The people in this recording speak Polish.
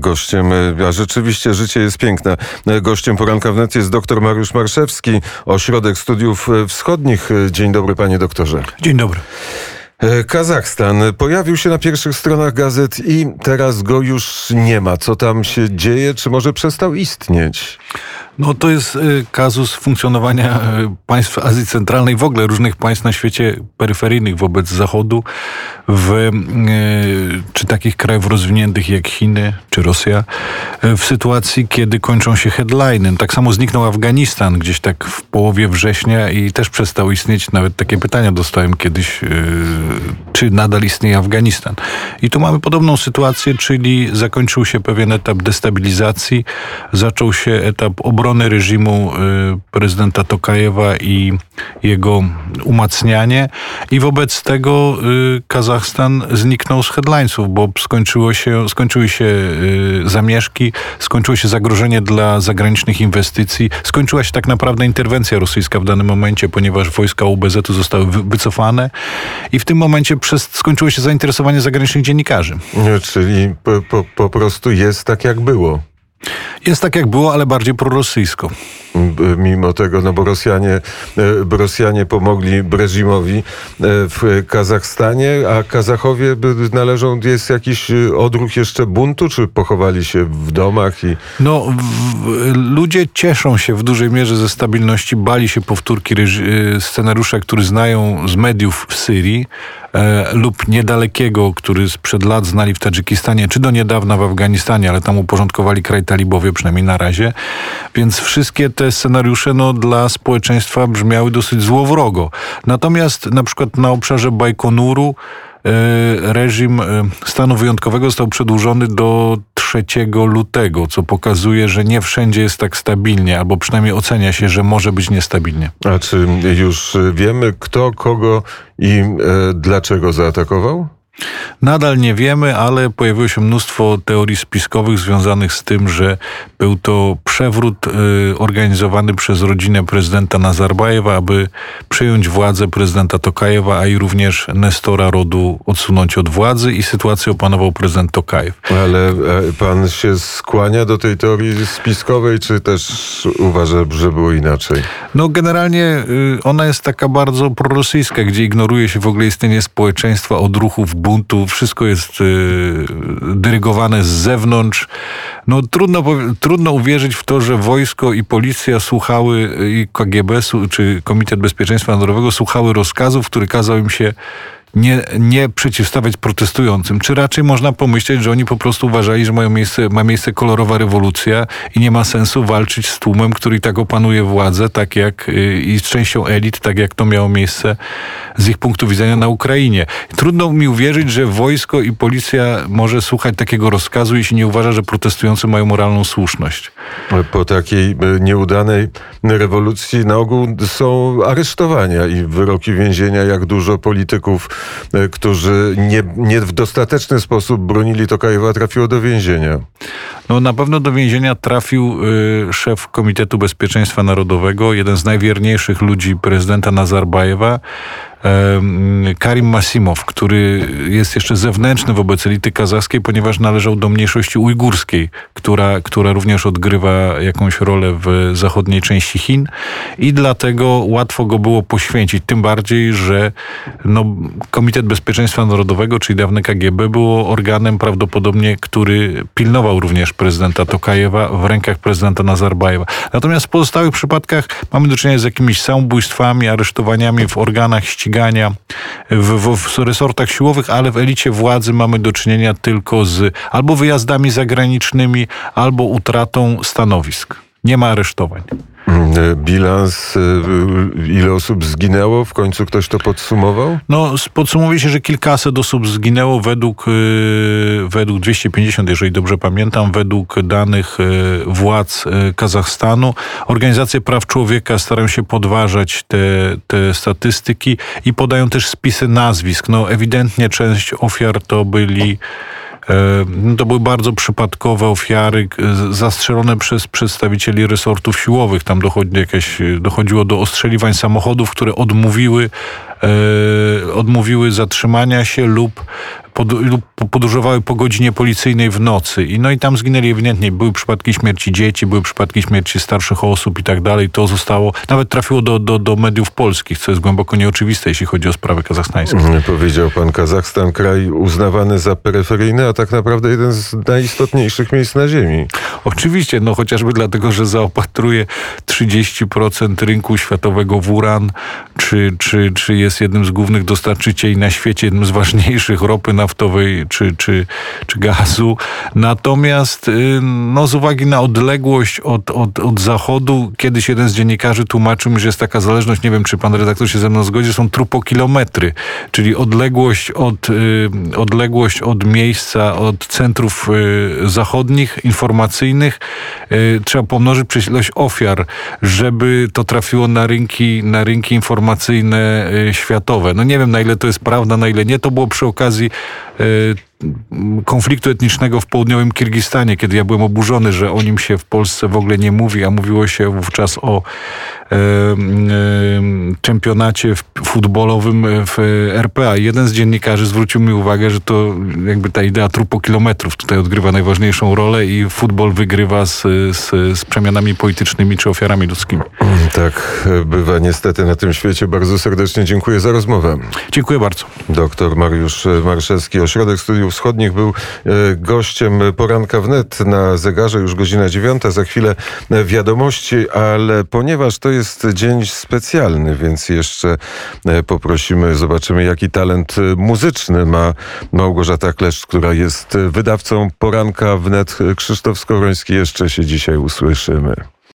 Gościem, a rzeczywiście życie jest piękne. Gościem poranka wnet jest dr Mariusz Marszewski, Ośrodek Studiów Wschodnich. Dzień dobry, panie doktorze. Dzień dobry. Kazachstan pojawił się na pierwszych stronach gazet i teraz go już nie ma. Co tam się dzieje? Czy może przestał istnieć? No to jest y, kazus funkcjonowania y, państw Azji Centralnej, w ogóle różnych państw na świecie peryferyjnych wobec Zachodu, w, czy takich krajów rozwiniętych jak Chiny czy Rosja, w sytuacji, kiedy kończą się headliny. Tak samo zniknął Afganistan gdzieś tak w połowie września i też przestał istnieć. Nawet takie pytania dostałem kiedyś, czy nadal istnieje Afganistan. I tu mamy podobną sytuację, czyli zakończył się pewien etap destabilizacji, zaczął się etap obrony reżimu y, prezydenta Tokajewa i jego umacnianie. I wobec tego y, Kazachstan zniknął z headlinesów, bo skończyło się, skończyły się y, zamieszki, skończyło się zagrożenie dla zagranicznych inwestycji, skończyła się tak naprawdę interwencja rosyjska w danym momencie, ponieważ wojska UBZ-u zostały wycofane. I w tym momencie przez, skończyło się zainteresowanie zagranicznych dziennikarzy. Czyli po, po, po prostu jest tak jak było. Jest tak jak było, ale bardziej prorosyjsko. Mimo tego, no bo Rosjanie, e, Rosjanie pomogli Breżimowi e, w Kazachstanie, a Kazachowie należą, jest jakiś e, odruch jeszcze buntu, czy pochowali się w domach? I... No, w, ludzie cieszą się w dużej mierze ze stabilności, bali się powtórki scenariusza, który znają z mediów w Syrii, e, lub niedalekiego, który sprzed lat znali w Tadżykistanie, czy do niedawna w Afganistanie, ale tam uporządkowali kraj talibowie, przynajmniej na razie. Więc wszystkie te scenariusze no, dla społeczeństwa brzmiały dosyć złowrogo. Natomiast na przykład na obszarze Bajkonuru e, reżim e, stanu wyjątkowego został przedłużony do 3 lutego, co pokazuje, że nie wszędzie jest tak stabilnie, albo przynajmniej ocenia się, że może być niestabilnie. A czy już wiemy, kto kogo i e, dlaczego zaatakował? Nadal nie wiemy, ale pojawiło się mnóstwo teorii spiskowych związanych z tym, że był to przewrót y, organizowany przez rodzinę prezydenta Nazarbajewa, aby przejąć władzę prezydenta Tokajewa, a i również Nestora rodu odsunąć od władzy i sytuację opanował prezydent Tokajew. Ale e, pan się skłania do tej teorii spiskowej, czy też uważa, że było inaczej? No generalnie y, ona jest taka bardzo prorosyjska, gdzie ignoruje się w ogóle istnienie społeczeństwa, odruchów buntu, wszystko jest y, dyrygowane z zewnątrz. No trudno, trudno uwierzyć w to, że wojsko i policja słuchały i KGB, czy Komitet Bezpieczeństwa Narodowego słuchały rozkazów, który kazał im się nie, nie przeciwstawiać protestującym? Czy raczej można pomyśleć, że oni po prostu uważali, że mają miejsce, ma miejsce kolorowa rewolucja i nie ma sensu walczyć z tłumem, który i tak opanuje władzę, tak jak y, i z częścią elit, tak jak to miało miejsce z ich punktu widzenia na Ukrainie. Trudno mi uwierzyć, że wojsko i policja może słuchać takiego rozkazu, jeśli nie uważa, że protestujący mają moralną słuszność. Po takiej y, nieudanej rewolucji na ogół są aresztowania i wyroki więzienia, jak dużo polityków którzy nie, nie w dostateczny sposób bronili Tokajewa, trafiło do więzienia. No na pewno do więzienia trafił y, szef Komitetu Bezpieczeństwa Narodowego, jeden z najwierniejszych ludzi prezydenta Nazarbajewa, Karim Masimow, który jest jeszcze zewnętrzny wobec elity kazachskiej, ponieważ należał do mniejszości ujgurskiej, która, która również odgrywa jakąś rolę w zachodniej części Chin i dlatego łatwo go było poświęcić. Tym bardziej, że no, Komitet Bezpieczeństwa Narodowego, czyli dawne KGB, było organem prawdopodobnie, który pilnował również prezydenta Tokajewa w rękach prezydenta Nazarbajewa. Natomiast w pozostałych przypadkach mamy do czynienia z jakimiś samobójstwami, aresztowaniami w organach ścigania ścigania w, w, w resortach siłowych, ale w elicie władzy mamy do czynienia tylko z albo wyjazdami zagranicznymi, albo utratą stanowisk. Nie ma aresztowań. Mm, bilans, y, y, ile osób zginęło? W końcu ktoś to podsumował? No, podsumowuje się, że kilkaset osób zginęło według, y, według 250, jeżeli dobrze pamiętam, według danych władz Kazachstanu. Organizacje praw człowieka starają się podważać te, te statystyki i podają też spisy nazwisk. No, ewidentnie część ofiar to byli E, to były bardzo przypadkowe ofiary zastrzelone przez przedstawicieli resortów siłowych. Tam dochodzi jakieś, dochodziło do ostrzeliwań samochodów, które odmówiły e, odmówiły zatrzymania się lub pod, lub podróżowały po godzinie policyjnej w nocy. I no i tam zginęli ewidentnie. Były przypadki śmierci dzieci, były przypadki śmierci starszych osób i tak dalej. To zostało, nawet trafiło do, do, do mediów polskich, co jest głęboko nieoczywiste, jeśli chodzi o sprawy kazachstańskie. Powiedział pan Kazachstan, kraj uznawany za peryferyjny, a tak naprawdę jeden z najistotniejszych miejsc na ziemi. Oczywiście, no chociażby dlatego, że zaopatruje 30% rynku światowego w uran, czy, czy, czy jest jednym z głównych dostarczycieli na świecie, jednym z ważniejszych ropy naftowej czy, czy, czy gazu. Natomiast y, no, z uwagi na odległość od, od, od zachodu, kiedyś jeden z dziennikarzy tłumaczył mi, że jest taka zależność, nie wiem, czy pan redaktor się ze mną zgodzi, są trupokilometry, czyli odległość od, y, odległość od miejsca, od centrów y, zachodnich, informacyjnych, trzeba pomnożyć przez ilość ofiar, żeby to trafiło na rynki, na rynki informacyjne światowe. No nie wiem, na ile to jest prawda, na ile nie. To było przy okazji konfliktu etnicznego w południowym Kirgistanie, kiedy ja byłem oburzony, że o nim się w Polsce w ogóle nie mówi, a mówiło się wówczas o e, e, czempionacie futbolowym w RPA. Jeden z dziennikarzy zwrócił mi uwagę, że to jakby ta idea trupokilometrów tutaj odgrywa najważniejszą rolę i futbol wygrywa z, z, z przemianami politycznymi czy ofiarami ludzkimi. Tak bywa niestety na tym świecie. Bardzo serdecznie dziękuję za rozmowę. Dziękuję bardzo. Doktor Mariusz Marszewski, Ośrodek Studiów Wschodnich był e, gościem poranka wnet na zegarze, już godzina dziewiąta, za chwilę wiadomości, ale ponieważ to jest dzień specjalny, więc jeszcze e, poprosimy, zobaczymy jaki talent muzyczny ma Małgorzata Kleszcz, która jest wydawcą poranka wnet. Krzysztof Skoroński, jeszcze się dzisiaj usłyszymy.